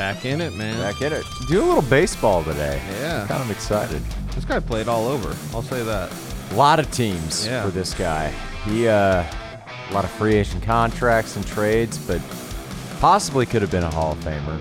Back in it, man. Back in it. Do a little baseball today. Yeah. Kind of excited. This guy played all over. I'll say that. A lot of teams Yeah. for this guy. He, uh, a lot of free agent contracts and trades, but possibly could have been a Hall of Famer.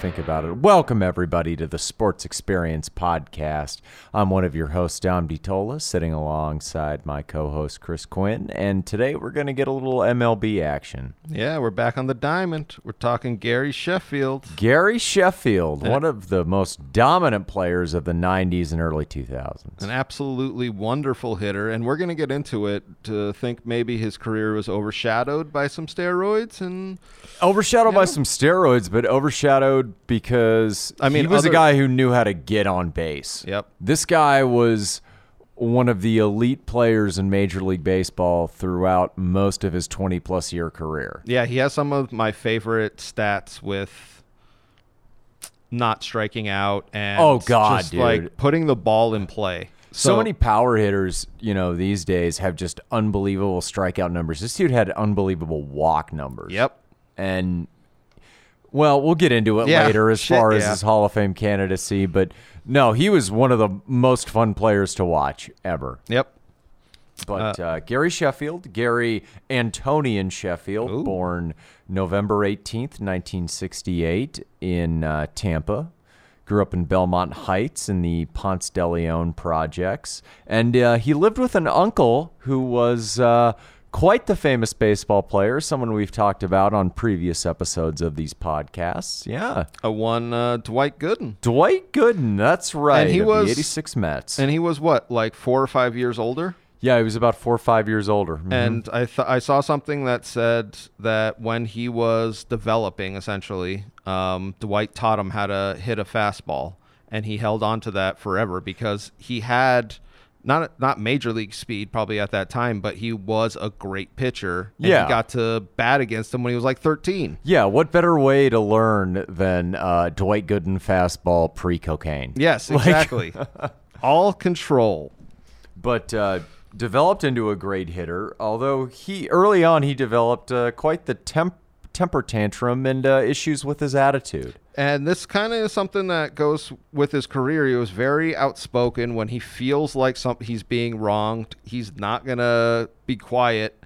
Think about it. Welcome, everybody, to the Sports Experience Podcast. I'm one of your hosts, Dom DiTolla, sitting alongside my co host, Chris Quinn, and today we're going to get a little MLB action. Yeah, we're back on the diamond. We're talking Gary Sheffield. Gary Sheffield, one of the most dominant players of the 90s and early 2000s. An absolutely wonderful hitter, and we're going to get into it to think maybe his career was overshadowed by some steroids and Overshadowed by some steroids, but overshadowed because I mean, he was other- a guy who knew how to get on base. Yep. This guy was one of the elite players in Major League Baseball throughout most of his 20 plus year career. Yeah, he has some of my favorite stats with not striking out and Oh, God, just dude. like putting the ball in play. So, many power hitters, you know, these days have just unbelievable strikeout numbers. This dude had unbelievable walk numbers. Yep. and well, we'll get into it Yeah, later as shit, far as yeah. his Hall of Fame candidacy, but no, he was one of the most fun players to watch ever. Yep. But uh, Gary Sheffield, Gary Antonian Sheffield, Ooh. born November 18th, 1968 in uh, Tampa. Grew up in Belmont Heights in the Ponce de Leon projects. And uh, he lived with an uncle who was uh, quite the famous baseball player, someone we've talked about on previous episodes of these podcasts. Yeah. A one uh, Dwight Gooden. Dwight Gooden, that's right. And he was- the 86 Mets. And he was what, like four or five years older? yeah, he was about four or five years older. Mhm. And I th- I saw something that said that when he was developing, essentially, um, Dwight taught him how to hit a fastball, and he held on to that forever because he had not not major league speed probably at that time, but he was a great pitcher. And Yeah. he got to bat against him when he was like 13. Yeah, what better way to learn than uh, Dwight Gooden fastball pre cocaine? Yes, Like- exactly. All control. But uh, developed into a great hitter, although he early on he developed uh, quite the temp- temper tantrum and uh, issues with his attitude. And this kind of is something that goes with his career. He was very outspoken when he feels like some, he's being wronged. He's not going to be quiet.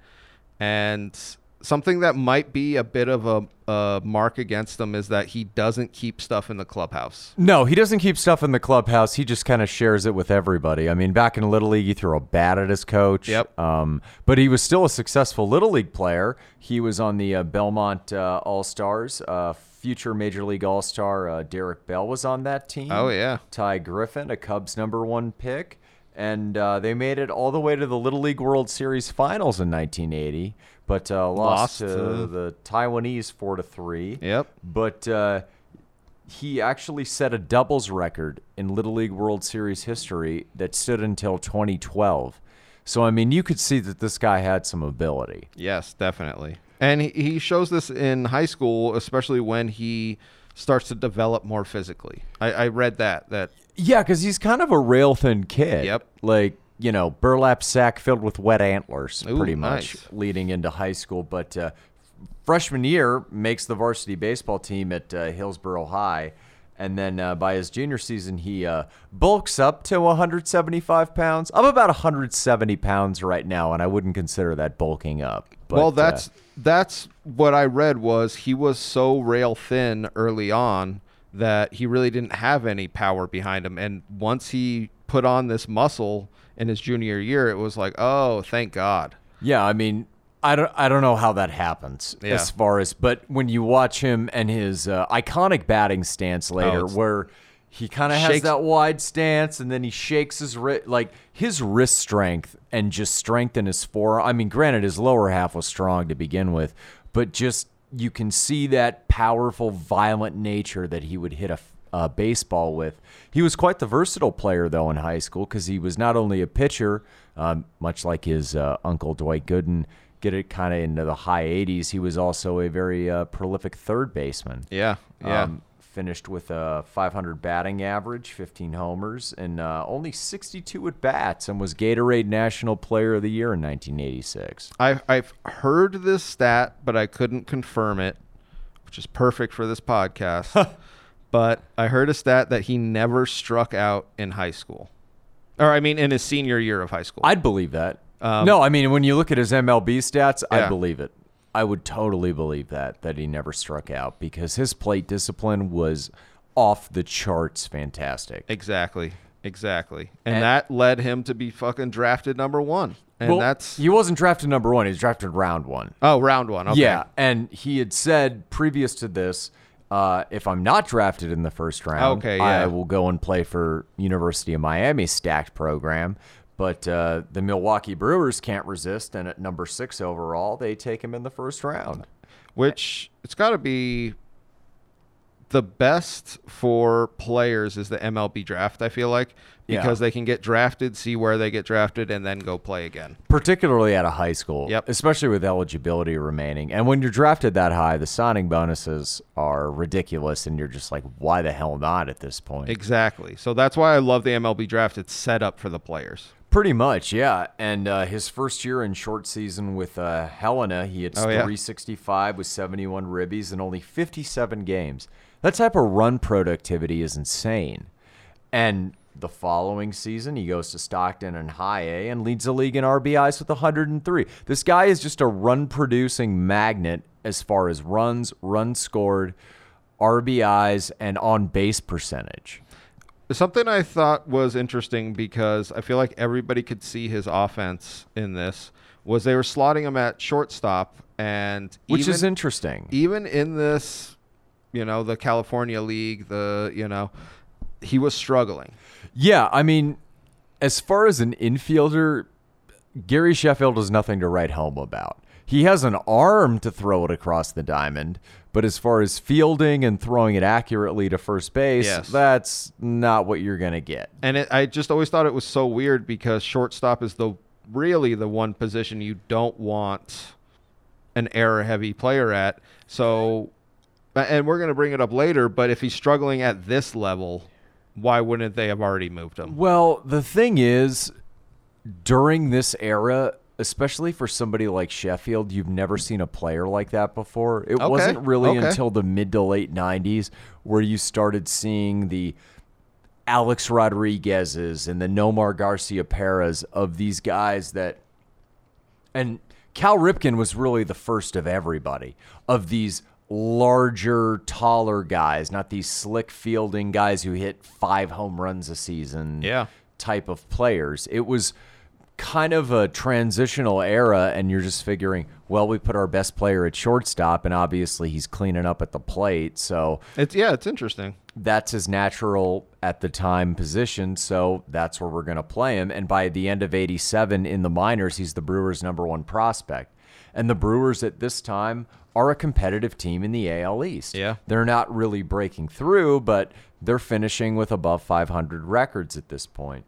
And something that might be a bit of a, a mark against him is that he doesn't keep stuff in the clubhouse. No, he doesn't keep stuff in the clubhouse. He just kind of shares it with everybody. I mean, back in Little League, he threw a bat at his coach. Yep. Um, but he was still a successful Little League player. He was on the uh, Belmont uh, All Stars. Uh, future Major League All Star uh, Derek Bell was on that team. Oh, yeah. Ty Griffin, a Cubs number one pick. And uh, they made it all the way to the Little League World Series Finals in 1980, but uh, lost, Lost to to- the Taiwanese four to three. Yep. But uh, he actually set a doubles record in Little League World Series history that stood until 2012. So I mean, you could see that this guy had some ability. Yes, definitely. And he, he shows this in high school, especially when he starts to develop more physically. I, I read that, that Yeah, because he's kind of a rail thin kid. Yep. Like, you know, burlap sack filled with wet antlers, Ooh, pretty much, nice. leading into high school. But uh, freshman year makes the varsity baseball team at uh, Hillsborough High. And then uh, by his junior season, he uh, bulks up to 175 pounds. I'm about 170 pounds right now, and I wouldn't consider that bulking up. But, well, uh, that's what I read was he was so rail thin early on that he really didn't have any power behind him, and once he put on this muscle in his junior year, it was like, oh, thank God. Yeah, I mean, I don't, I don't know how that happens Yeah. as far as, but when you watch him and his uh, iconic batting stance later, it's- where he kind of has that wide stance and then he shakes his wrist, like his wrist strength and just strength in his forearm. I mean, granted, his lower half was strong to begin with, but just you can see that powerful, violent nature that he would hit a uh, baseball with. He was quite the versatile player, though, in high school because he was not only a pitcher, um, much like his uh, uncle Dwight Gooden, get it kind of into the high 80s. He was also a very uh, prolific third baseman. Yeah, yeah. Um, finished with a 500 batting average, 15 homers, and uh, only 62 at bats, and was Gatorade National Player of the Year in 1986. I've I've heard this stat, but I couldn't confirm it. which is perfect for this podcast. but I heard a stat that he never struck out in high school, or I mean, in his senior year of high school. I'd believe that. Um, no, I mean when you look at his MLB stats, Yeah. I believe it. I would totally believe that that he never struck out because his plate discipline was off the charts fantastic. exactly, exactly, and, And- that led him to be fucking drafted number one, and well, that's he wasn't drafted number one; he was drafted round one. oh round one. Okay. Yeah, and he had said previous to this, uh, if I'm not drafted in the first round, Okay, I will go and play for University of Miami stacked program. But uh, the Milwaukee Brewers can't resist, and at number six overall, they take him in the first round. which it's got to be the best for players is the MLB draft. I feel like Yeah. because they can get drafted, see where they get drafted, and then go play again. particularly at a high school. Yep. Especially with eligibility remaining. And when you're drafted that high, the signing bonuses are ridiculous, and you're just like, why the hell not at this point? Exactly. So that's why I love the MLB draft. It's set up for the players. Pretty much, yeah. And uh, his first year in short season with uh, Helena, he hits Oh, yeah. 365 with 71 ribbies in only 57 games. That type of run productivity is insane. And the following season, he goes to Stockton and High A and leads the league in RBIs with 103. This guy is just a run producing magnet as far as runs, runs scored, RBIs, and on base percentage. Something I thought was interesting because I feel like everybody could see his offense in this was they were slotting him at shortstop and Which even, is interesting. even in this, you know, the California League, the you know, he was struggling. Yeah, I mean, as far as an infielder, Gary Sheffield has nothing to write home about. He has an arm to throw it across the diamond, but as far as fielding and throwing it accurately to first base, Yes. that's not what you're going to get. And it, I just always thought it was so weird because shortstop is the really the one position you don't want an error heavy player at. So, and we're going to bring it up later, but if he's struggling at this level, why wouldn't they have already moved him? Well, the thing is, during this era, especially for somebody like Sheffield, you've never seen a player like that before. It Okay, wasn't really okay. until the mid to late 90s where you started seeing the Alex Rodriguez's and the Nomar Garciaparra of these guys that and Cal Ripken was really the first of everybody of these larger, taller guys, not these slick fielding guys who hit five home runs a season Yeah. type of players. It was kind of a transitional era, and you're just figuring, well, we put our best player at shortstop, and obviously he's cleaning up at the plate. So It's yeah, it's interesting. that's his natural at the time position, so that's where we're going to play him. And by the end of 87 in the minors, he's the Brewers' number one prospect. And the Brewers at this time are a competitive team in the AL East. Yeah. They're not really breaking through, but they're finishing with above 500 records at this point.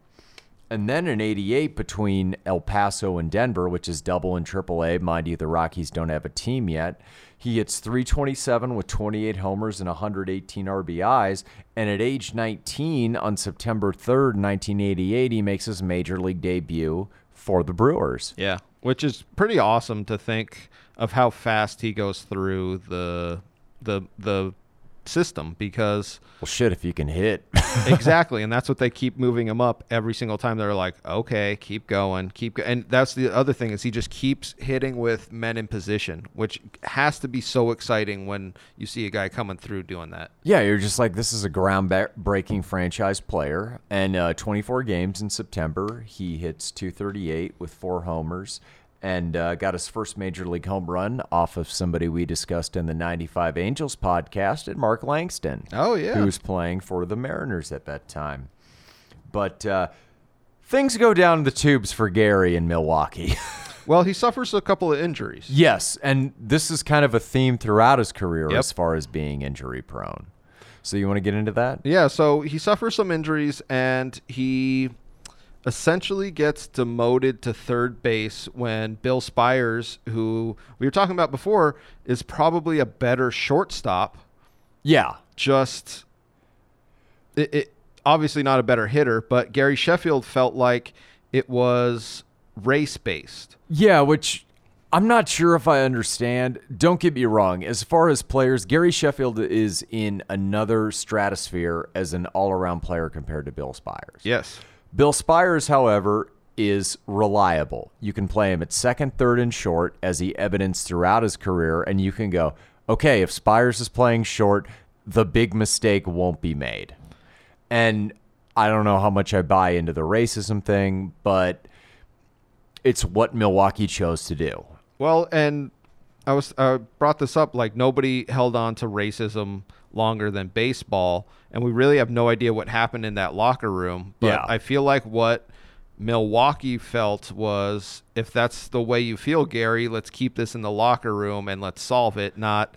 And then in 88, between El Paso and Denver, which is double and triple A, mind you, the Rockies don't have a team yet, he hits 327 with 28 homers and 118 RBIs. And at age 19, on September 3rd, 1988, he makes his major league debut for the Brewers. Yeah, which is pretty awesome to think of how fast he goes through the the the system because Well, shit, if you can hit. exactly and that's what they keep moving him up every single time they're like okay keep going keep go-. and that's the other thing is he just keeps hitting with men in position which has to be so exciting when you see a guy coming through doing that Yeah, you're just like this is a ground-breaking franchise player, and uh, 24 games in September, he hits 238 with four homers, and uh, got his first major league home run off of somebody we discussed in the 95 Angels podcast, at Mark Langston. Oh, yeah. who was playing for the Mariners at that time. But uh, things go down the tubes for Gary in Milwaukee. well he suffers a couple of injuries Yes, and this is kind of a theme throughout his career Yep. as far as being injury prone. So you want to get into that? Yeah, so he suffers some injuries and he essentially gets demoted to third base when Bill Spiers, who we were talking about before, is probably a better shortstop, Yeah. just it, it obviously not a better hitter, but Gary Sheffield felt like it was race based. Yeah, which I'm not sure if I understand. Don't get me wrong. As far as players, Gary Sheffield is in another stratosphere as an all around player compared to Bill Spiers. Yes. Bill Spiers, however, is reliable. You can play him at second, third, and short, as he evidenced throughout his career, and you can go, okay, if Spiers is playing short, the big mistake won't be made. And I don't know how much I buy into the racism thing, but it's what Milwaukee chose to do. Well, and I was uh, brought this up like nobody held on to racism longer than baseball, and we really have no idea what happened in that locker room. But Yeah. I feel like what Milwaukee felt was if that's the way you feel, Gary, let's keep this in the locker room and let's solve it. Not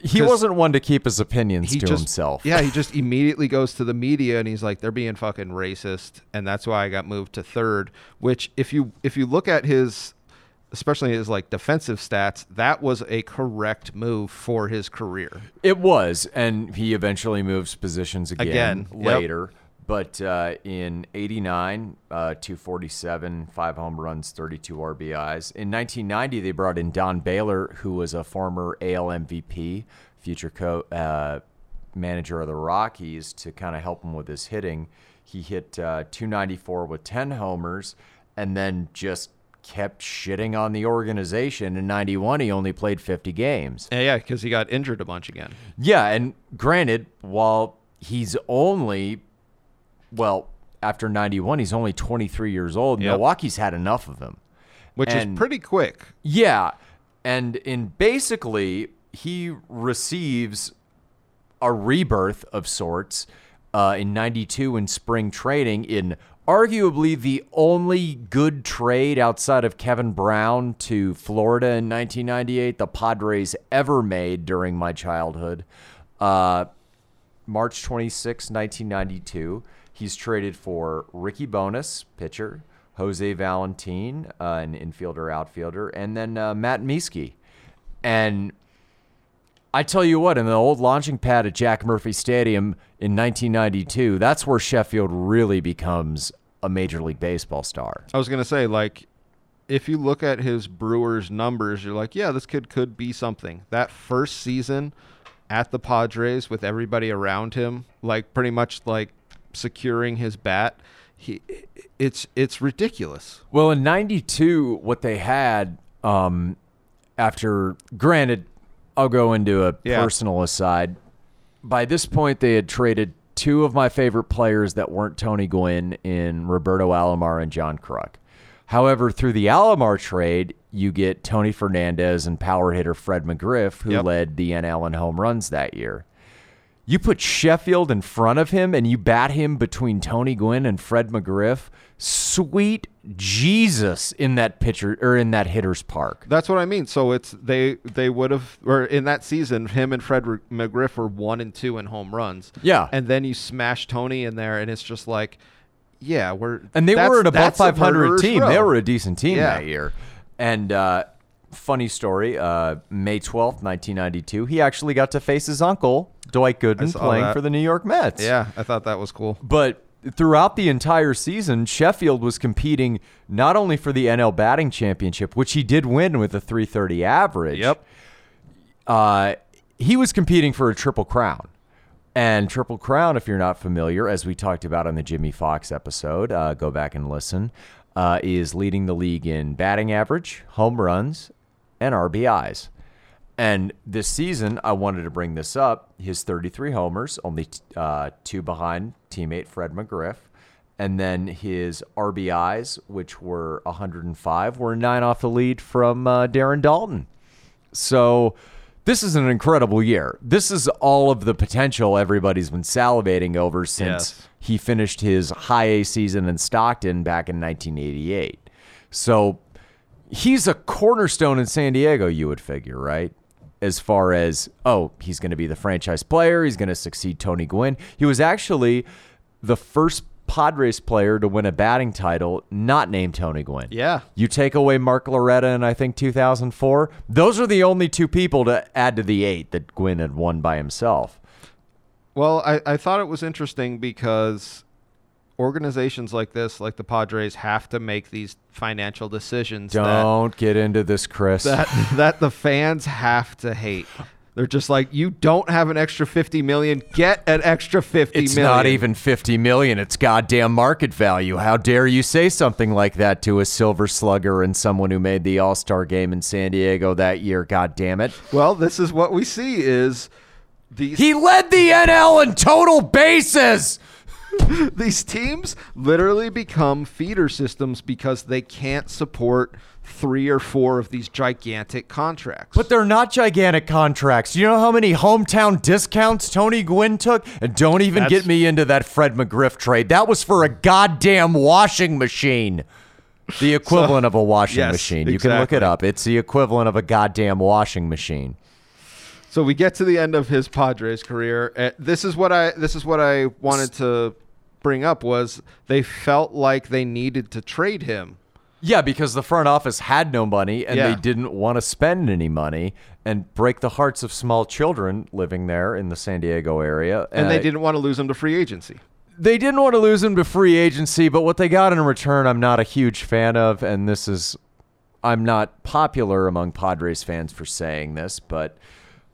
he wasn't one to keep his opinions to just himself. Yeah, he just immediately goes to the media and he's like, they're being fucking racist, and that's why I got moved to third. Which, if you if you look at his, especially his like defensive stats, that was a correct move for his career. It was, and he eventually moves positions again, Again, yep. later. But uh, in '89, uh, 247, five home runs, 32 RBIs. In 1990, they brought in Don Baylor, who was a former AL MVP, future co- uh, manager of the Rockies, to kind of help him with his hitting. He hit uh, 294 with 10 homers, and then just kept shitting on the organization. In '91, he only played 50 games. Yeah, yeah, because he got injured a bunch again. Yeah, and granted, while he's only, well, after 91, he's only 23 years old. Yep. Milwaukee's had enough of him. Which And- is pretty quick. Yeah, and in basically, he receives a rebirth of sorts uh, in 92 in spring trading in arguably the only good trade outside of Kevin Brown to Florida in 1998 the Padres ever made during my childhood. Uh, March 26, 1992, he's traded for Ricky Bones, pitcher, Jose Valentin, uh, an infielder, outfielder, and then uh, Matt Mieske. And I tell you what, in the old launching pad at Jack Murphy Stadium in 1992, that's where Sheffield really becomes a Major League Baseball star. I was gonna say, like, if you look at his Brewers numbers, you're like, yeah, this kid could be something. That first season at the Padres with everybody around him, like pretty much like securing his bat, he it's it's ridiculous. Well, in '92, what they had um, after, granted, I'll go into a Yeah. personal aside. By this point, they had traded two of my favorite players that weren't Tony Gwynn in Roberto Alomar and John Kruk. However, through the Alomar trade, you get Tony Fernandez and power hitter Fred McGriff, who Yep. led the NL in home runs that year. You put Sheffield in front of him and you bat him between Tony Gwynn and Fred McGriff. Sweet Jesus in that pitcher or in that hitter's park. That's what I mean. So it's they they would have or in that season, him and Fred McGriff were one and two in home runs. Yeah. and then you smash Tony in there, and it's just like, yeah, we're And they were an above 500 team. row. They were a decent team Yeah. that year. And uh, funny story, uh, May 12th, 1992, he actually got to face his uncle, Dwight Gooden, playing that. for the New York Mets. Yeah, I thought that was cool. But throughout the entire season, Sheffield was competing not only for the NL batting championship, which he did win with a 330 average. Yep. Uh, he was competing for a triple crown. And Triple Crown, if you're not familiar, as we talked about on the Jimmie Foxx episode, uh, go back and listen, uh, is leading the league in batting average, home runs, and RBIs. And this season, I wanted to bring this up. His 33 homers, only uh, two behind teammate Fred McGriff. And then his RBIs, which were 105, were nine off the lead from uh, Darren Daulton. So this is an incredible year. This is all of the potential everybody's been salivating over since Yes. he finished his high A season in Stockton back in 1988. So he's a cornerstone in San Diego, you would figure, right? As far as, oh, he's going to be the franchise player, he's going to succeed Tony Gwynn. He was actually the first Padres player to win a batting title not named Tony Gwynn. Yeah. You take away Mark Loretta in, I think, 2004. Those are the only two people to add to the eight that Gwynn had won by himself. Well, I, I thought it was interesting because organizations like this, like the Padres, have to make these financial decisions Don't get into this, Chris. that that the fans have to hate. They're just like, you don't have an extra fifty million. Get an extra fifty million. It's not even 50 million. It's goddamn market value. How dare you say something like that to a silver slugger and someone who made the All-Star game in San Diego that year, god damn it. Well, this is what we see is these He led the NL in total bases. these teams literally become feeder systems because they can't support three or four of these gigantic contracts. But they're not gigantic contracts. You know how many hometown discounts Tony Gwynn took? And don't even That's- get me into that Fred McGriff trade. That was for a goddamn washing machine. The equivalent of a washing Yes, machine. You can look it up. It's the equivalent of a goddamn washing machine. So we get to the end of his Padres career. Uh, this is what I this is what I wanted to bring up was they felt like they needed to trade him. Yeah, because the front office had no money and Yeah. they didn't want to spend any money and break the hearts of small children living there in the San Diego area. And Uh, they didn't want to lose him to free agency. They didn't want to lose him to free agency, but what they got in return, I'm not a huge fan of. And this is, I'm not popular among Padres fans for saying this, but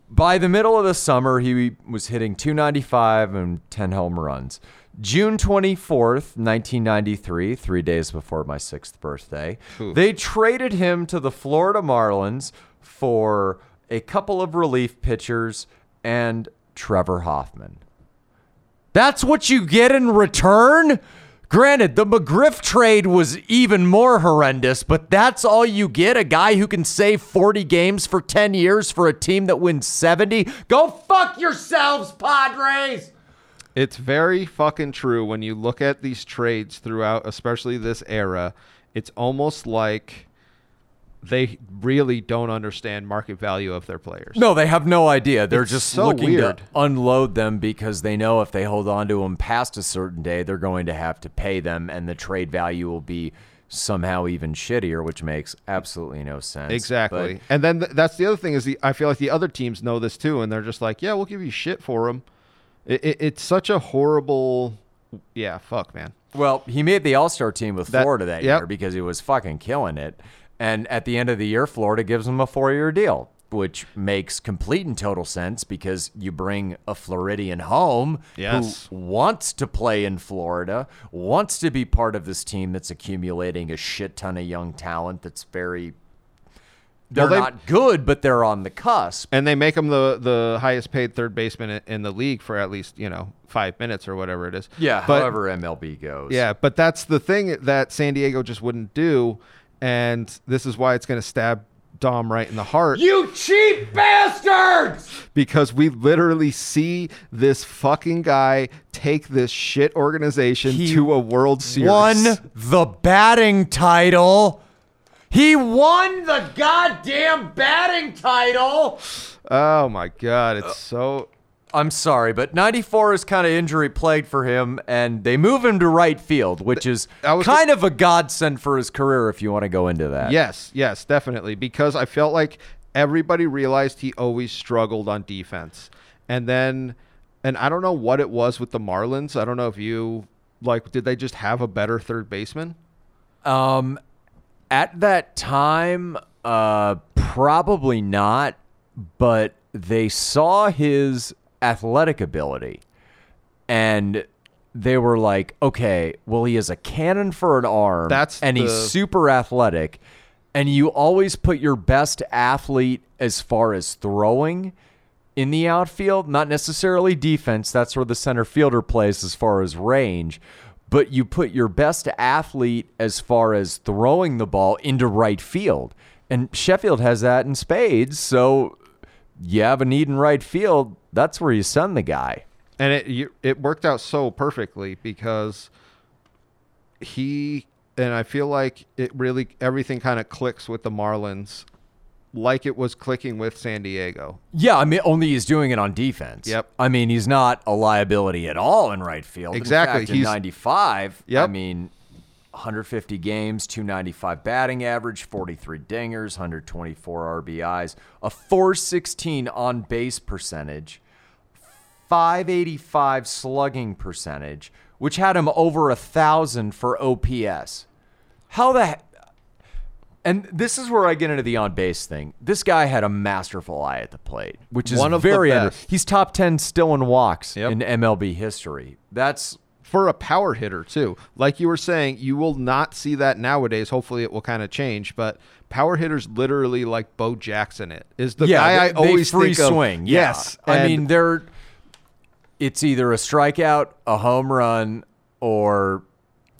by the middle of the summer, he was hitting 295 and 10 home runs. June 24th, 1993, three days before my sixth birthday, they traded him to the Florida Marlins for a couple of relief pitchers and Trevor Hoffman. That's what you get in return? Granted, the McGriff trade was even more horrendous, but that's all you get? A guy who can save 40 games for 10 years for a team that wins 70? Go fuck yourselves, Padres! It's very fucking true when you look at these trades throughout, especially this era. It's almost like they really don't understand market value of their players. No, they have no idea. They're It's just so looking weird. to unload them because they know if they hold on to them past a certain day, they're going to have to pay them, and the trade value will be somehow even shittier, which makes absolutely no sense. Exactly. But- and then th- that's the other thing is the I feel like the other teams know this too, and they're just like, yeah, we'll give you shit for him. It, it, it's such a horrible, yeah, fuck, man. Well, he made the All Star team with That- Florida that yep. year because he was fucking killing it. And at the end of the year, Florida gives him a four year deal, which makes complete and total sense because you bring a Floridian home Yes. who wants to play in Florida, wants to be part of this team that's accumulating a shit ton of young talent that's very. They're they- not good, but they're on the cusp. And they make him the the highest paid third baseman in, in the league for at least you know five minutes or whatever it is. Yeah, but, however MLB goes. Yeah, but that's the thing that San Diego just wouldn't do, and this is why it's going to stab Dom right in the heart You cheap bastards! because we literally see this fucking guy take this shit organization He to a World Series. won the batting title. He won the goddamn batting title. Oh my god, Uh, it's so I'm sorry, but 94 is kind of injury plagued for him, and they move him to right field, which is kind of a godsend for his career if you want to go into that. Yes, yes, definitely. Because I felt like everybody realized he always struggled on defense. And then, and I don't know what it was with the Marlins. I don't know if you, like, did they just have a better third baseman? Um, at that time, uh, probably not, but they saw his athletic ability and they were like, okay, well, he has a cannon for an arm. That's and he's super athletic. And you always put your best athlete as far as throwing in the outfield, not necessarily defense. That's where the center fielder plays as far as range. But you put your best athlete as far as throwing the ball into right field. And Sheffield has that in spades. So you have a need in right field. That's where you send the guy. And it you, it worked out so perfectly because he and I feel like it really everything kind of clicks with the Marlins like it was clicking with San Diego. Yeah, I mean, only he's doing it on defense. Yep. I mean, he's not a liability at all in right field. Exactly. In, fact, in He's- 95, I mean, 150 games, 295 batting average, 43 dingers, 124 RBIs, a 416 on base percentage, 585 slugging percentage, which had him over a thousand for OPS. How the he- and this is where I get into the on base thing. This guy had a masterful eye at the plate, which is One of the very under- best. He's top 10 still in walks Yep. in MLB history. That's for a power hitter too. Like you were saying, you will not see that nowadays. Hopefully, it will kind of change. But power hitters, literally like Bo Jackson, it is the guy they, I always free think of. swing. yeah. Yes, I mean they're. It's either a strikeout, a home run, or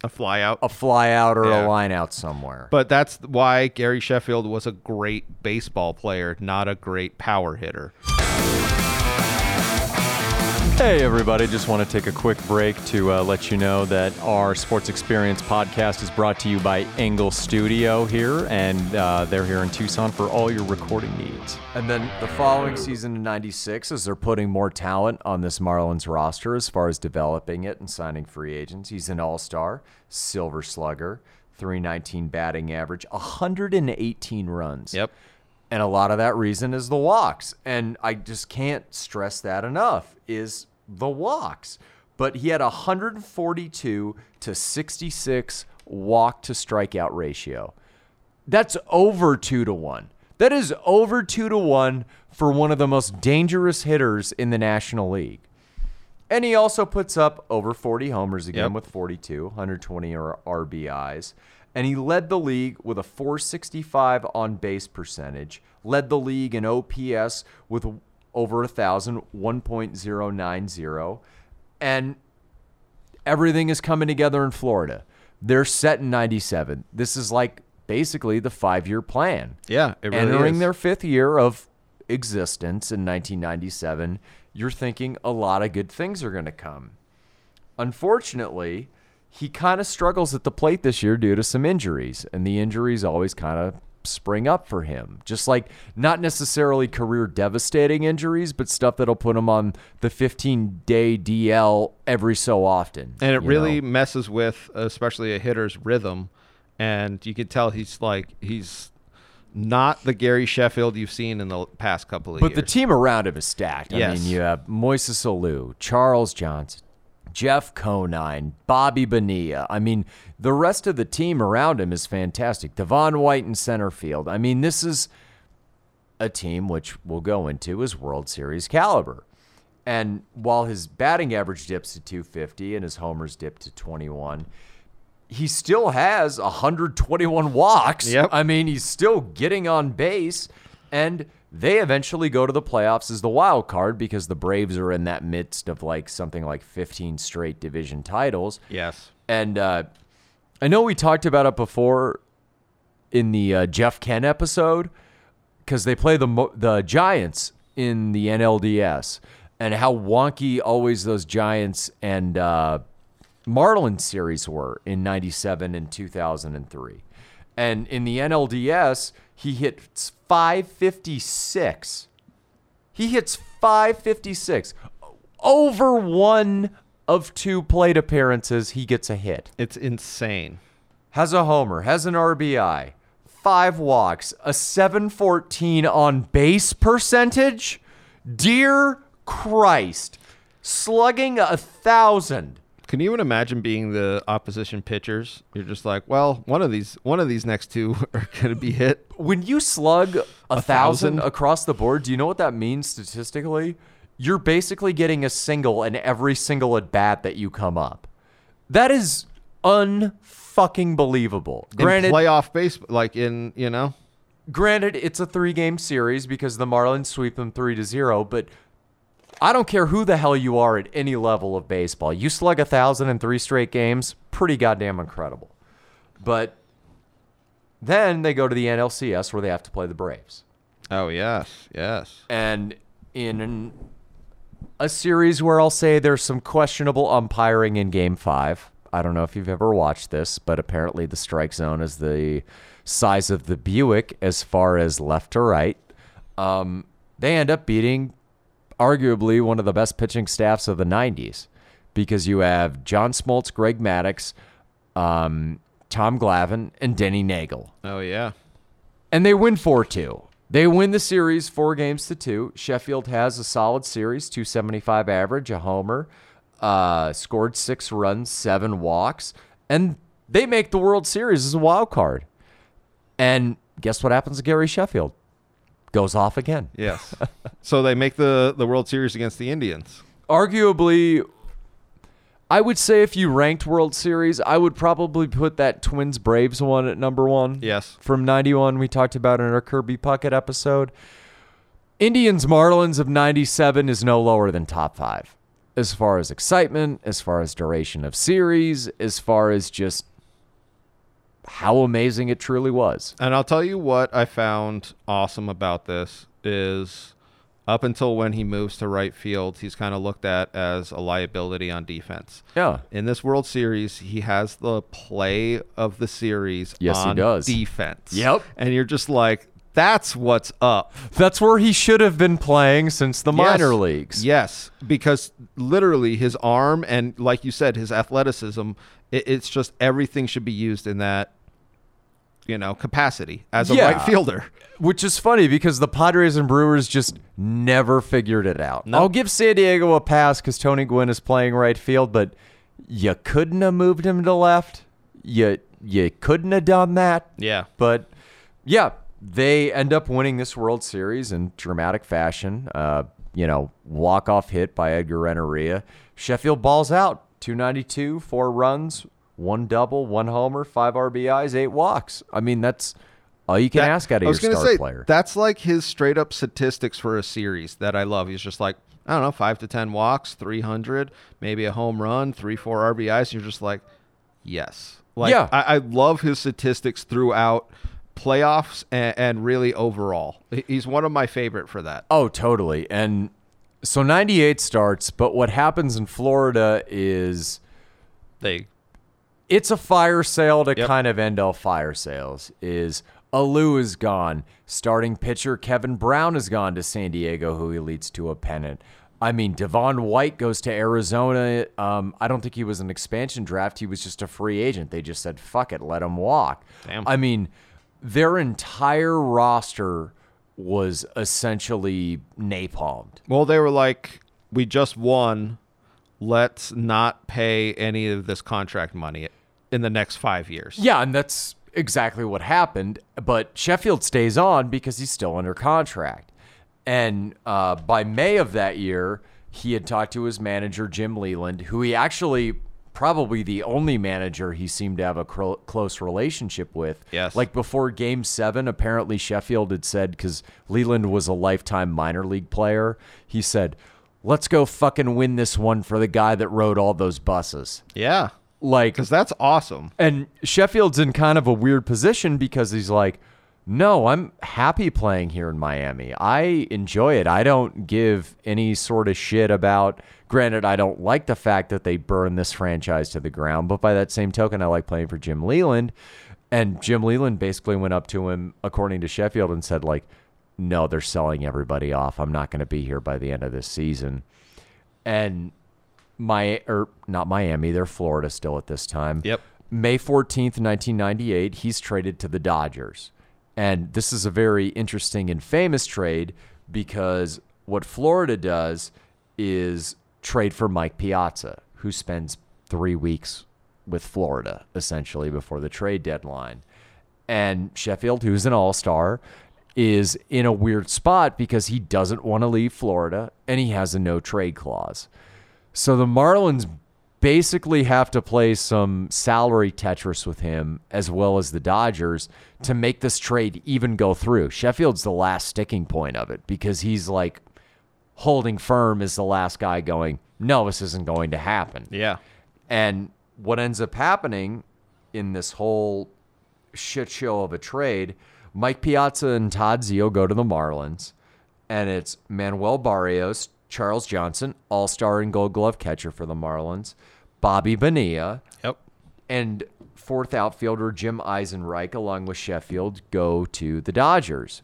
a fly out. a fly out or Yeah. a line out somewhere. But that's why Gary Sheffield was a great baseball player, not a great power hitter. Hey, everybody. Just want to take a quick break to uh, let you know that our Sports Experience podcast is brought to you by Engle Studio here, and uh, they're here in Tucson for all your recording needs. And then the following season in 96, as they're putting more talent on this Marlins roster as far as developing it and signing free agents, he's an all star, silver slugger, 319 batting average, 118 runs. Yep. And a lot of that reason is the walks. And I just can't stress that enough is the walks. But he had a 142 to 66 walk to strikeout ratio. That's over two to one. That is over two to one for one of the most dangerous hitters in the National League. And he also puts up over 40 homers again Yep. with 42, 120 R- RBIs. And he led the league with a 465 on base percentage, led the league in OPS with over a 1,000, 1.090. And everything is coming together in Florida. They're set in 97. This is like basically the five year plan. Yeah, really Entering is. their fifth year of existence in 1997, you're thinking a lot of good things are going to come. Unfortunately, he kind of struggles at the plate this year due to some injuries, and the injuries always kind of spring up for him. Just like not necessarily career devastating injuries, but stuff that'll put him on the 15 day DL every so often. and it really know? messes with especially a hitter's rhythm and you can tell he's like he's not the Gary Sheffield you've seen in the past couple of But years. But the team around him is stacked. I Yes. mean, you have Moises Alou, Charles Johnson, Jeff Conine, Bobby Bonilla. I mean, the rest of the team around him is fantastic. Devon White in center field. I mean, this is a team which we'll go into is World Series caliber. And while his batting average dips to 250 and his homers dip to 21, he still has 121 walks. Yep. I mean, he's still getting on base, and they eventually go to the playoffs as the wild card because the Braves are in that midst of like something like 15 straight division titles. yes. And uh, I know we talked about it before in the uh, Jeff Kent episode because they play the the Giants in the NLDS and how wonky always those Giants and uh, Marlins series were in 97 and 2003. And in the NLDS, he hits 556. He hits 556. Over one of two plate appearances, he gets a hit. It's insane. Has a homer, has an RBI, five walks, a 714 on base percentage. Dear Christ, slugging a thousand. Can you even imagine being the opposition pitchers? You're just like, well, one of these one of these next two are going to be hit. When you slug a, thousand, thousand? across the board, do you know what that means statistically? You're basically getting a single in every single at bat that you come up. That is unfucking believable. Granted, in playoff base like in, you know. granted, it's a three game series because the Marlins sweep them three to zero, but I don't care who the hell you are at any level of baseball. You slug a thousand in three straight games, pretty goddamn incredible. But then they go to the NLCS where they have to play the Braves. Oh, yes. Yes. And in an, a series where I'll say there's some questionable umpiring in game five. I don't know if you've ever watched this, but apparently the strike zone is the size of the Buick as far as left to right. Um, they end up beating arguably one of the best pitching staffs of the 90s because you have John Smoltz, Greg Maddux, um, Tom Glavine, and Denny Neagle Oh, yeah. and they win 4 2. They win the series four games to two. Sheffield has a solid series, 275 average, a homer, uh, scored six runs, seven walks, and they make the World Series as a wild card. And guess what happens to Gary Sheffield? Goes off again. Yes. so they make the the World Series against the Indians. Arguably, I would say if you ranked World Series, I would probably put that Twins Braves one at number one. Yes. From 91, we talked about in our Kirby Puckett episode. Indians Marlins of 97 is no lower than top five as far as excitement, as far as duration of series, as far as just how amazing it truly was. And I'll tell you what I found awesome about this is up until when he moves to right field, he's kind of looked at as a liability on defense. Yeah. In this World Series, he has the play of the series Yes, he does. defense. Yep. And you're just like, that's what's up. That's where he should have been playing since the minor leagues. Yes, because literally his arm and, like you said, his athleticism, it, it's just everything should be used in that, you know, capacity as a Yeah. right fielder. Which is funny because the Padres and Brewers just never figured it out. No. I'll give San Diego a pass because Tony Gwynn is playing right field, but you couldn't have moved him to left. You you couldn't have done that. Yeah. But yeah, they end up winning this World Series in dramatic fashion. Uh, you know, walk off hit by Edgar Renteria. Sheffield balls out 292, four runs, one double, one homer, five RBIs, eight walks. I mean, that's all you can That- ask out of your star say, player. That's like his straight up statistics for a series that I love. He's just like, I don't know, five to 10 walks, 300, maybe a home run, three, four RBIs. You're just like, yes. Like, Yeah. I, I love his statistics throughout playoffs and, and really overall. He's one of my favorite for that. Oh, totally. And so 98 starts, but what happens in Florida is They, it's a fire sale to Yep. kind of end all fire sales is Alou is gone. Starting pitcher Kevin Brown is gone to San Diego, who he leads to a pennant. I mean, Devon White goes to Arizona. Um, I don't think he was an expansion draft. He was just a free agent. They just said, fuck it, let him walk. Damn. I mean, their entire roster was essentially napalmed. well, they were like, we just won. Let's not pay any of this contract money in the next five years. Yeah, and that's exactly what happened. But Sheffield stays on because he's still under contract. And uh, by May of that year, he had talked to his manager, Jim Leyland, who he actually probably the only manager he seemed to have a cro- close relationship with. Yes. Like before game seven, apparently Sheffield had said, because Leyland was a lifetime minor league player, he said, let's go fucking win this one for the guy that rode all those buses. Yeah. Like, Because that's awesome. and Sheffield's in kind of a weird position because he's like, no, I'm happy playing here in Miami. I enjoy it. I don't give any sort of shit about. Granted, I don't like the fact that they burn this franchise to the ground, but by that same token, I like playing for Jim Leyland. And Jim Leyland basically went up to him, according to Sheffield, and said, like, no, they're selling everybody off. I'm not going to be here by the end of this season. And my or not Miami, they're Florida still at this time. Yep. May 14th, 1998, he's traded to the Dodgers. And this is a very interesting and famous trade because what Florida does is trade for Mike Piazza, who spends 3 weeks with Florida essentially before the trade deadline. And Sheffield, who's an all-star, is in a weird spot because he doesn't want to leave Florida and he has a no trade clause. So the Marlins basically have to play some salary Tetris with him as well as the Dodgers to make this trade even go through. Sheffield's the last sticking point of it because he's like holding firm as the last guy going, no, this isn't going to happen. Yeah. And what ends up happening in this whole shit show of a trade, Mike Piazza and Todd Zeile go to the Marlins, and it's Manuel Barrios, Charles Johnson, all star and gold glove catcher for the Marlins, Bobby Bonilla, Yep. and fourth outfielder Jim Eisenreich, along with Sheffield, go to the Dodgers.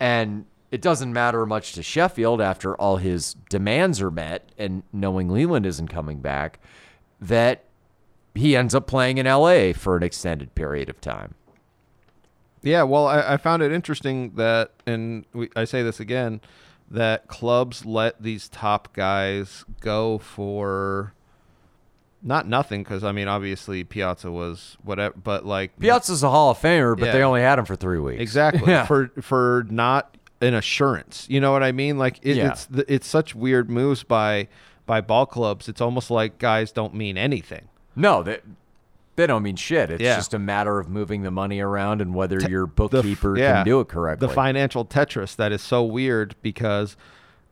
And it doesn't matter much to Sheffield after all his demands are met and knowing Leyland isn't coming back, that he ends up playing in LA for an extended period of time. Yeah, well, I, I found it interesting that, and we, I say this again, that clubs let these top guys go for not nothing, because I mean, obviously Piazza was whatever, but like Piazza's a Hall of Famer, but Yeah. they only had him for three weeks. exactly Yeah. for for not an assurance. You know what I mean? Like it, Yeah. it's it's such weird moves by by ball clubs. It's almost like guys don't mean anything. No, they they don't mean shit. It's Yeah. just a matter of moving the money around and whether your the f- bookkeeper yeah, can do it correctly. The financial Tetris that is so weird because,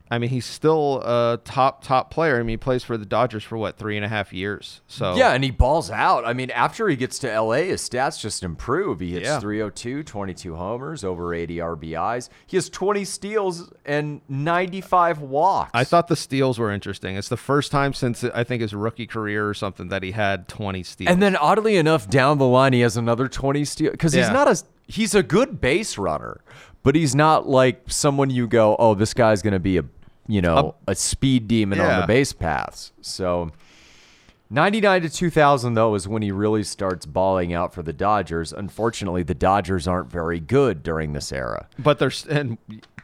I mean, he's still a top top player. I mean, he plays for the Dodgers for what three and a half years. So Yeah, and he balls out. I mean, after he gets to LA, his stats just improve. He hits Yeah. 302, 22 homers, over 80 RBIs. He has 20 steals and 95 walks. I thought the steals were interesting. It's the first time since I think his rookie career or something that he had twenty steals. And then oddly enough, down the line he has another 20 steals he's Yeah. not a he's a good base runner, but he's not like someone you go, "Oh, this guy's going to be a, you know, a, speed demon on the base paths." So 99 to 2000 though is when he really starts balling out for the Dodgers. Unfortunately, the Dodgers aren't very good during this era. but they're and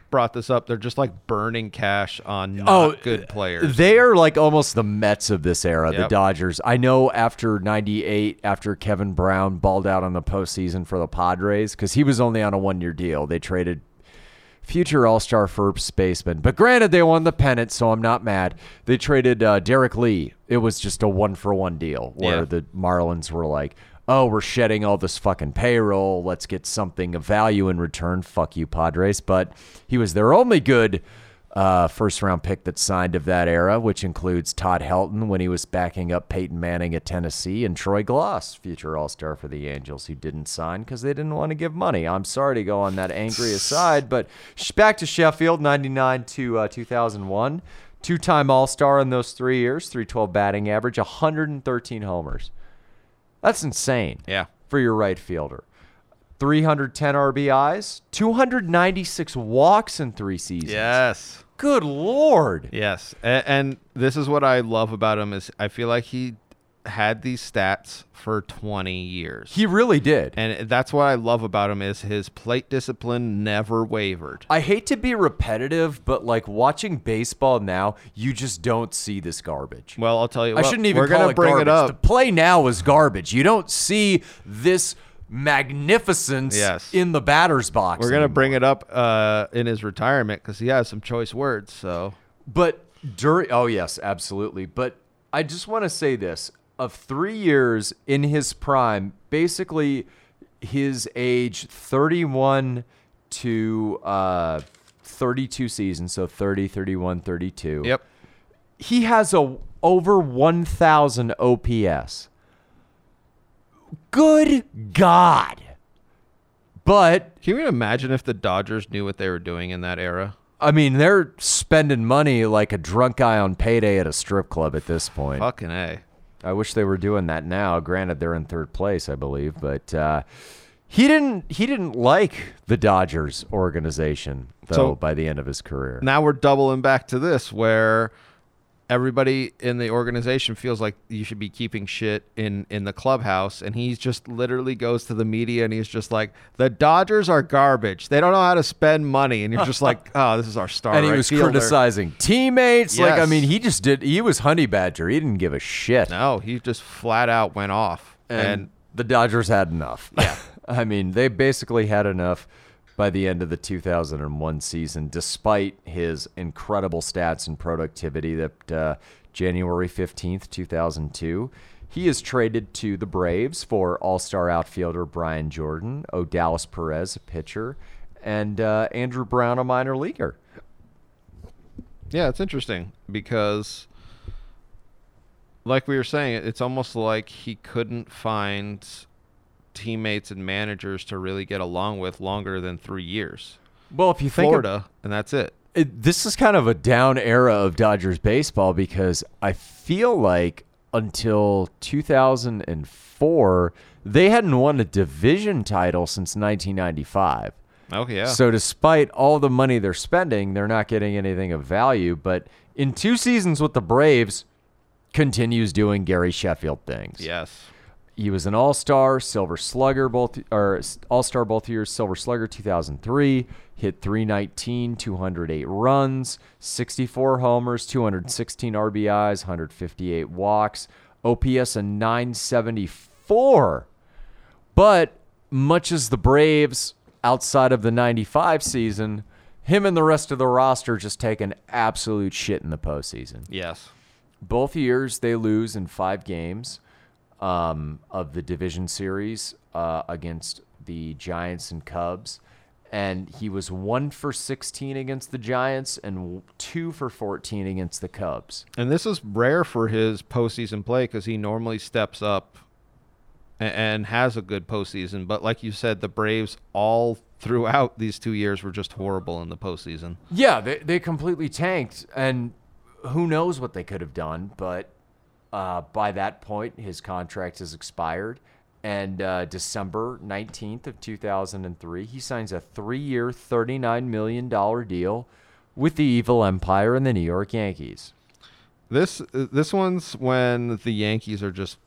brought this up. They're just like burning cash on not Oh, good players. They are like almost the Mets of this era, the Dodgers. I know after 98, after Kevin Brown balled out on the postseason for the Padres, because he was only on a one year deal, they traded future All Star first baseman. But granted, they won the pennant, so I'm not mad. They traded uh, Derrek Lee. It was just a one for one deal where Yeah. the Marlins were like, oh, we're shedding all this fucking payroll. Let's get something of value in return. Fuck you, Padres. But he was their only good uh, first round pick that signed of that era, which includes Todd Helton when he was backing up Peyton Manning at Tennessee and Troy Glaus, future All Star for the Angels, who didn't sign because they didn't want to give money. I'm sorry to go on that angry aside, but back to Sheffield, 99 to uh, 2001. Two time All Star in those three years, 312 batting average, 113 homers. That's insane yeah. for your right fielder. 310 RBIs, 296 walks in three seasons. Yes. Good lord. Yes, and, and this is what I love about him is I feel like he had these stats for 20 years. He really did. and that's what I love about him is his plate discipline never wavered. I hate to be repetitive, but like watching baseball now, you just don't see this garbage. Well, I'll tell you I what. shouldn't even we're call gonna it bring garbage. it up. The play now is garbage. You don't see this magnificence Yes. in the batter's box. We're gonna bring it up uh, in his retirement because he has some choice words. So But during, oh yes, absolutely. But I just want to say this: of three years in his prime, basically his age 31 to uh, 32 seasons, so 30, 31, 32. yep, He has a over 1,000 OPS. Good God! But can you imagine if the Dodgers knew what they were doing in that era? I mean, they're spending money like a drunk guy on payday at a strip club at this point. Fucking a. I wish they were doing that now. Granted, they're in third place, I believe, but uh, he didn't. He didn't like the Dodgers organization though. So- by the end of his career, Now we're doubling back to this where everybody in the organization feels like you should be keeping shit in in the clubhouse and he just literally goes to the media and he's just like the Dodgers are garbage. They don't know how to spend money and you're just like, "Oh, this is our star." and he right was fielder." criticizing teammates. Like I mean, he just did. He was honey badger. He didn't give a shit. No, he just flat out went off. and, And, the Dodgers had enough. Yeah, I mean, they basically had enough by the end of the 2001 season, despite his incredible stats and productivity. That uh, January 15th, 2002. He is traded to the Braves for All-Star outfielder Brian Jordan, Odalis Perez, a pitcher, and uh, Andrew Brown, a minor leaguer. yeah, it's interesting because like we were saying, it's almost like he couldn't find teammates and managers to really get along with longer than 3 years. Well, if you think of- Florida, and that's it. it, this is kind of a down era of Dodgers baseball because I feel like until 2004 they hadn't won a division title since 1995. Okay, yeah. So despite all the money they're spending, they're not getting anything of value, but in two seasons with the Braves continues doing Gary Sheffield things. yes. He was an All Star, Silver Slugger, both or All Star both years. Silver Slugger 2003, hit 319, 208 runs, 64 homers, 216 RBIs, 158 walks, OPS a 974. But much as the Braves outside of the 95 season, him and the rest of the roster just take an absolute shit in the postseason. Yes. Both years they lose in five games um, of the division series uh, against the Giants and Cubs. And he was one for 16 against the Giants and two for 14 against the Cubs. And this is rare for his postseason play because he normally steps up a- and has a good postseason. But like you said, the Braves all throughout these two years were just horrible in the postseason. Yeah, they, they completely tanked. And who knows what they could have done. But uh, by that point, his contract has expired. And uh, December 19th of 2003, he signs a three-year, $39 million deal with the evil empire and the New York Yankees. This this one's when the Yankees are just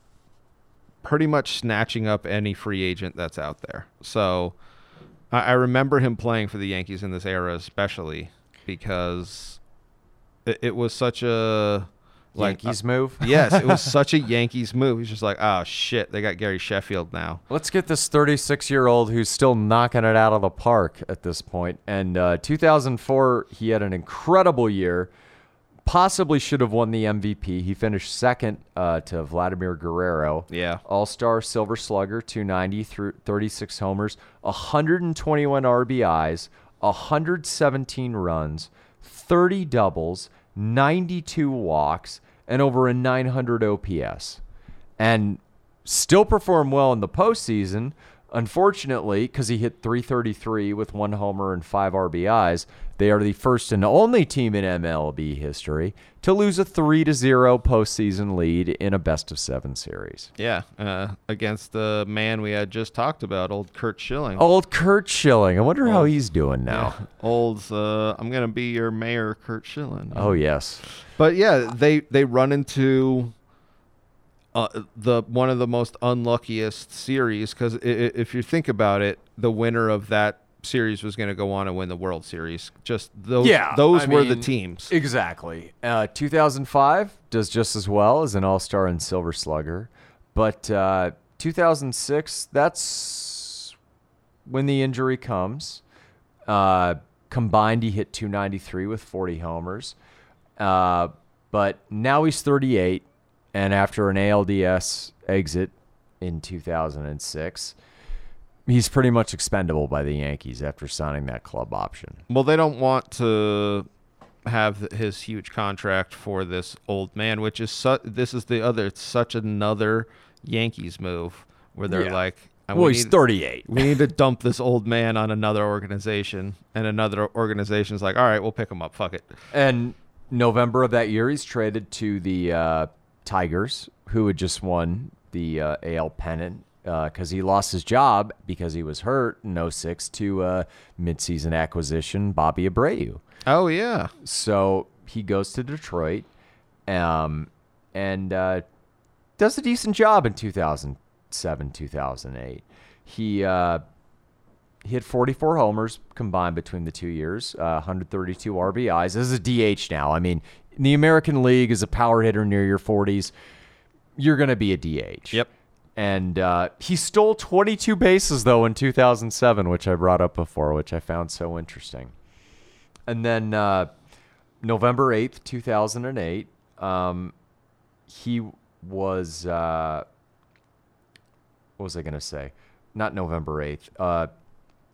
pretty much snatching up any free agent that's out there. So I, I remember him playing for the Yankees in this era, especially because it, it was such a like Yankees move. yes, it was such a Yankees move. He's just like, oh shit, they got Gary Sheffield now. Let's get this 36 year old who's still knocking it out of the park at this point. And uh, 2004, he had an incredible year. Possibly should have won the MVP. He finished second uh, to Vladimir Guerrero. Yeah. All star Silver Slugger, 290 through 36 homers, 121 RBIs, 117 runs, 30 doubles, 92 walks, and over a 900 OPS. And still perform well in the postseason. Unfortunately, because he hit 333 with one homer and five RBIs, they are the first and only team in MLB history to lose a 3 to 0 postseason lead in a best of seven series. Yeah, uh, against the man we had just talked about, old Curt Schilling. Old Curt Schilling. I wonder how he's doing now. Yeah. Old, uh, I'm gonna be your mayor, Curt Schilling. Oh, yes. But yeah, they they run into uh, the one of the most unluckiest series because if you think about it, the winner of that series was going to go on and win the World Series. Just those those I were the teams. Exactly. Uh, 2005 does just as well as an All Star and Silver Slugger, but uh, 2006 that's when the injury comes. Uh, combined, he hit 293 with 40 homers, uh, but now he's 38, and after an ALDS exit in 2006. He's pretty much expendable by the Yankees after signing that club option. Well, they don't want to have his huge contract for this old man, which is su- this is the other. It's such another Yankees move where they're Yeah. like, "Uh, Well, we he's need- 38. we need to dump this old man on another organization, and another organization's like, all right, we'll pick him up. Fuck it. And November of that year, he's traded to the uh, Tigers, who had just won the uh, AL pennant because he lost his job because he was hurt in 06 to uh, midseason acquisition Bobby Abreu. Oh yeah, So he goes to Detroit um, and uh, does a decent job in 2007, 2008. He uh, hit 44 homers combined between the two years, uh, 132 RBIs. As a DH now, I mean, in the American League, as a power hitter near your 40s, you're going to be a DH. Yep. And uh, he stole 22 bases, though, in 2007, which I brought up before, which I found so interesting. And then uh, November 8th, 2008, um, he was, uh, what was I going to say? Not November 8th. Uh,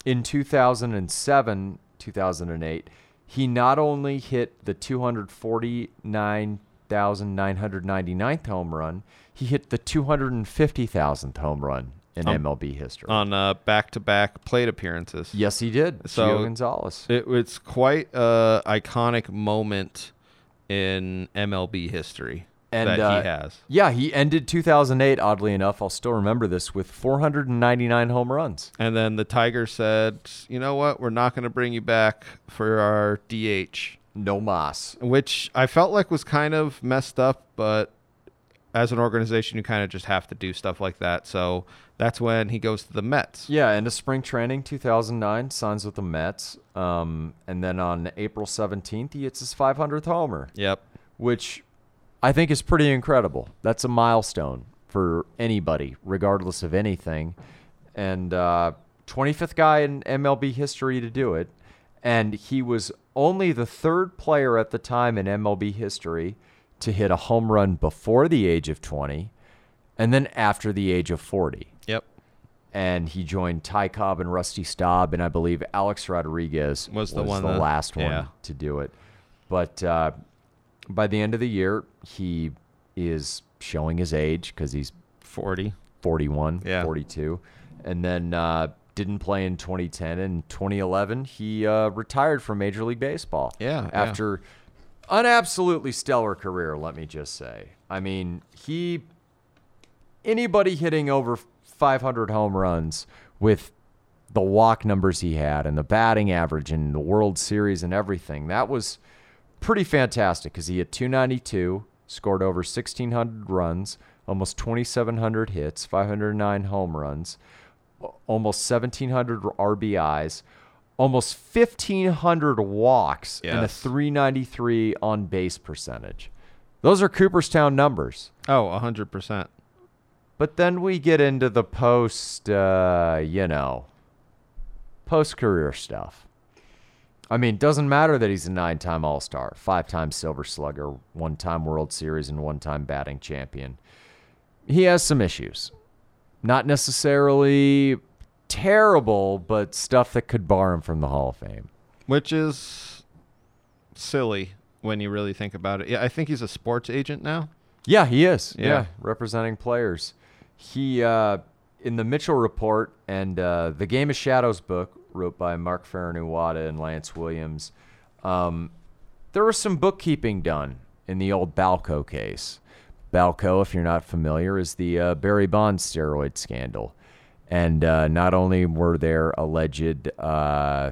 in 2007, 2008, he not only hit the 249,999th home run, he hit the 250,000th home run in Um, MLB history. on uh, back-to-back plate appearances. yes, he did. So- Gio Gonzalez. It, it's quite a iconic moment in MLB history And, that uh, he has. Yeah, he ended 2008, oddly enough. I'll still remember this with 499 home runs. And then the Tigers said, "You know what? We're not going to bring you back for our DH," No mas. which I felt like was kind of messed up, but as an organization, you kind of just have to do stuff like that. So that's when he goes to the Mets. Yeah, into spring training 2009, signs with the Mets. Um, and then on April 17th, he hits his 500th homer, Yep. which I think is pretty incredible. That's a milestone for anybody, regardless of anything. And uh, 25th guy in MLB history to do it. And he was only the third player at the time in MLB history to hit a home run before the age of 20 and then after the age of 40 Yep. and he joined Ty Cobb and Rusty Staub, and I believe Alex Rodriguez Was the one that- last one yeah. to do it. But uh, by the end of the year, he is showing his age because he's 40. 41, Yeah. 42, and then uh, didn't play in 2010. In 2011, he uh, retired from Major League Baseball. Yeah, yeah. after an absolutely stellar career. Let me just say. I mean, he anybody hitting over 500 home runs with the walk numbers he had and the batting average and the World Series and everything. That was pretty fantastic because he hit 292, scored over 1,600 runs, almost 2,700 hits, 509 home runs, almost 1,700 RBIs, almost 1,500 walks, and a Yes. 393 on base percentage. Those are Cooperstown numbers. Oh, 100%. But then we get into the post, uh, you know, post career stuff. I mean, doesn't matter that he's a nine time All Star, five time Silver Slugger, one time World Series, and one time batting champion. He has some issues. Not necessarily terrible, but stuff that could bar him from the Hall of Fame. Which is silly when you really think about it. Yeah, I think he's a sports agent now. Yeah, he is. Yeah, Yeah. representing players. He uh, in the Mitchell report and uh, the Game of Shadows book, wrote by Mark Fainaru-Wada and Lance Williams. Um, there was some bookkeeping done in the old Balco case. Balco, if you're not familiar, is the uh, Barry Bonds steroid scandal. And uh, not only were there alleged uh,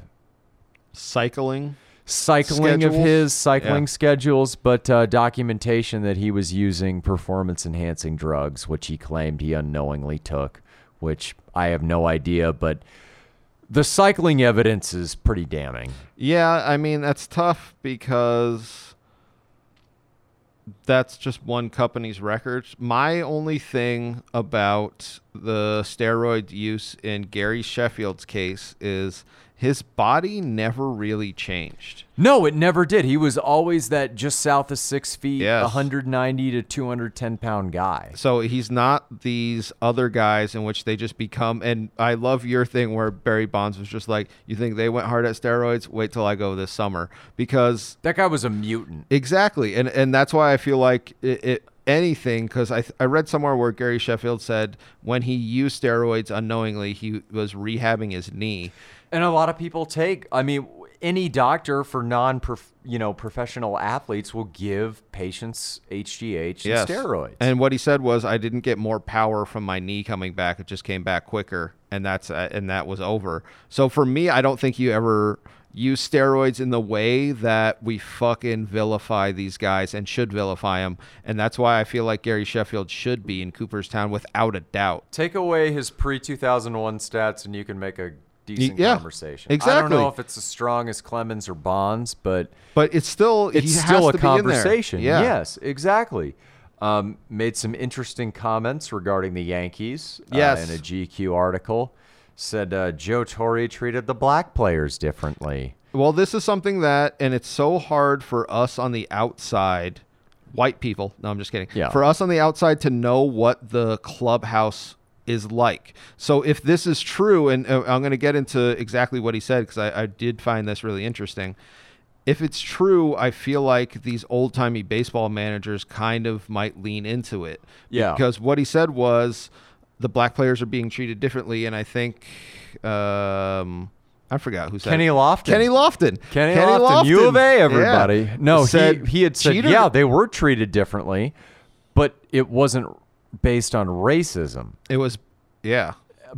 Cycling. cycling of his cycling Yeah. schedules, but uh, documentation that he was using performance enhancing drugs, which he claimed he unknowingly took, which I have no idea, but the cycling evidence is pretty damning. Yeah, I mean that's tough because that's just one company's records. My only thing about the steroid use in Gary Sheffield's case is his body never really changed. No, it never did. He was always that just south of six feet, Yes. 190 to 210 pound guy. So he's not these other guys in which they just become. And I love your thing where Barry Bonds was just like, "You think they went hard at steroids? Wait till I go this summer," because That guy was a mutant. Exactly, and and that's why I feel like it. it anything because I, I read somewhere where Gary Sheffield said when he used steroids unknowingly he was rehabbing his knee. And a lot of people take. I mean, any doctor for non, you know, professional athletes will give patients HGH and steroids. And what he said was, I didn't get more power from my knee coming back; it just came back quicker, and that's uh, and that was over. So for me, I don't think you ever use steroids in the way that we fucking vilify these guys and should vilify them, and that's why I feel like Gary Sheffield should be in Cooperstown without a doubt. Take away his pre 2001 stats, and you can make a decent yeah, conversation. I don't know if it's as strong as Clemens or Bonds, but But it's still it's he still has a to be in there. conversation. Yeah. Yes, exactly. Um, made some interesting comments regarding the Yankees. uh, Yes. in a GQ article, said uh, Joe Torre treated the black players differently. Well, this is something that, and it's so hard for us on the outside, white people. No, I'm just kidding. Yeah. For us on the outside to know what the clubhouse is like. So if this is true, and uh, I'm going to get into exactly what he said because I, I did find this really interesting. If it's true, I feel like these old timey baseball managers kind of might lean into it. Yeah. Because what he said was the black players are being treated differently, and I think um, I forgot who said Kenny. Lofton. Kenny Lofton. Kenny, Lofton, U of A, everybody. Yeah. No, Said he, he had said, Jeter- yeah, they were treated differently, but it wasn't based on racism. It was, yeah.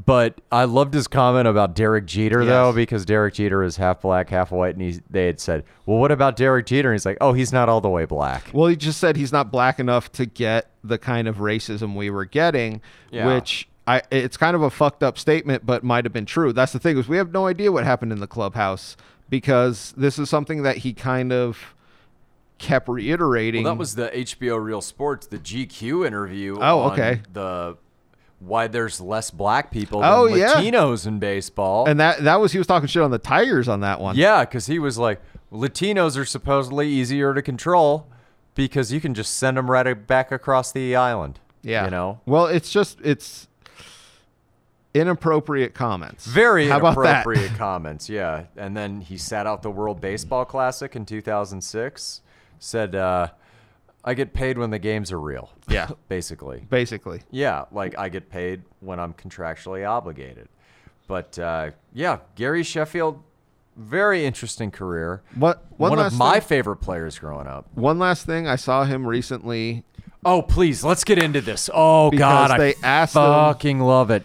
But I loved his comment about Derek Jeter, though, because Derek Jeter is half black, half white, and he, they had said, well, what about Derek Jeter? And he's like, oh, he's not all the way black. Well, he just said he's not black enough to get the kind of racism we were getting, Yeah. which I it's kind of a fucked up statement, but might have been true. That's the thing is we have no idea what happened in the clubhouse because this is something that he kind of kept reiterating. Well, that was the HBO Real Sports, the GQ interview. Oh, on okay. The why there's less black people than Oh, yeah. Latinos in baseball. and that that was he was talking shit on the Tigers on that one. yeah, because he was like, Latinos are supposedly easier to control because you can just send them right back across the island. Yeah. you know. Well, it's just it's inappropriate comments. Very How inappropriate comments, yeah. And then he sat out the World Baseball Classic in 2006. Said, uh, "I get paid when the games are real." Yeah. basically. Basically. Yeah, like I get paid when I'm contractually obligated. But uh, yeah, Gary Sheffield, very interesting career. What one, One, of my thing, favorite players growing up. one last thing I saw him recently Oh, please, let's get into this. Oh Because God, they I asked him- fucking love it.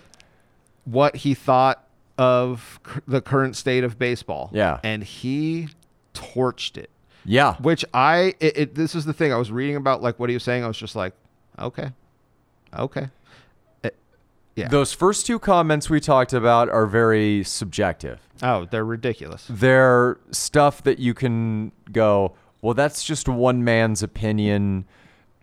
what he thought of the current state of baseball. Yeah. And he torched it. Yeah, Which I it, it this is the thing I was reading about like what he was saying I was just like okay. Okay. It- yeah. those first two comments we talked about are very subjective. oh, they're ridiculous. they're stuff that you can go, well, that's just one man's opinion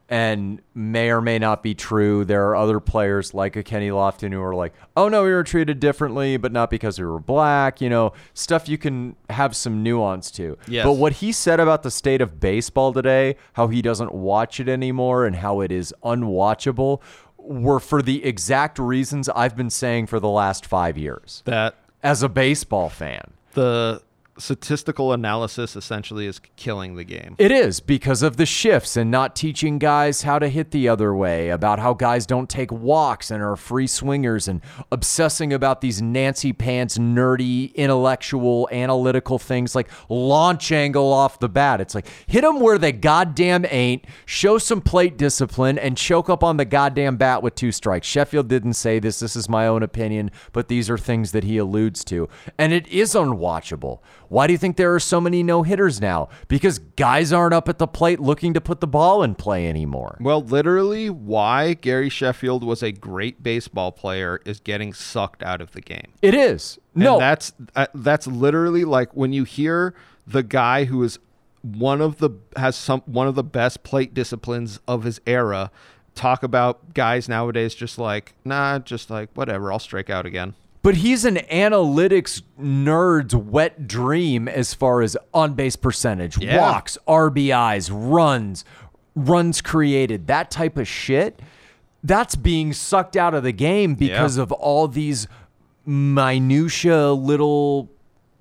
and may or may not be true. There are other players like a Kenny Lofton who are like, oh no, we were treated differently, but not because we were black, you know, stuff you can have some nuance to. Yes. But what he said about the state of baseball today, how he doesn't watch it anymore and how it is unwatchable, were for the exact reasons I've been saying for the last five years That as a baseball fan. the statistical analysis essentially is killing the game. It is because of the shifts and not teaching guys how to hit the other way, about how guys don't take walks and are free swingers, and obsessing about these Nancy Pants, nerdy, intellectual, analytical things like launch angle off the bat. It's like hit them where they goddamn ain't, show some plate discipline, and choke up on the goddamn bat with two strikes. Sheffield didn't say this. This is my own opinion, but these are things that he alludes to. And it is unwatchable. Why do you think there are so many no hitters now? Because guys aren't up at the plate looking to put the ball in play anymore. Well, literally, why Gary Sheffield was a great baseball player is getting sucked out of the game. It is. And No, that's uh, that's literally like when you hear the guy who is one of the has some one of the best plate disciplines of his era talk about guys nowadays just like nah, just like whatever, I'll strike out again. But he's an analytics nerd's wet dream as far as on base percentage, Yeah. walks, RBIs, runs, runs created, that type of shit. That's being sucked out of the game because Yeah. of all these minutia little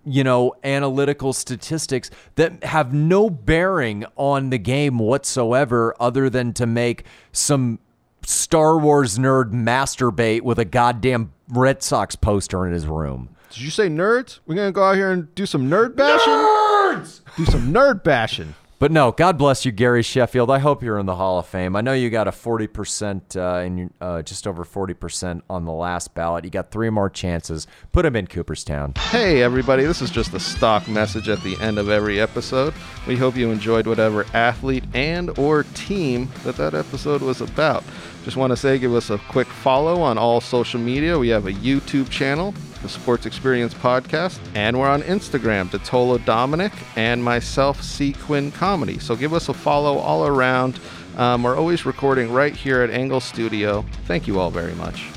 you know, analytical statistics that have no bearing on the game whatsoever other than to make some Star Wars nerd masturbate with a goddamn Red Sox poster in his room. Did you say nerds? We're gonna go out here and do some nerd bashing. Nerds. Do some nerd bashing. But no, God bless you, Gary Sheffield. I hope you're in the Hall of Fame. I know you got a 40%, uh, your, uh, just over 40% on the last ballot. You got three more chances. Put him in Cooperstown. Hey everybody, this is just a stock message at the end of every episode. We hope you enjoyed whatever athlete and or team that that episode was about. Just want to say give us a quick follow on all social media. We have a YouTube channel, the Sports Experience Podcast, and we're on Instagram, Tolo Dominic and myself, C Quinn Comedy. So give us a follow all around. Um, we're always recording right here at Engle Studio. Thank you all very much.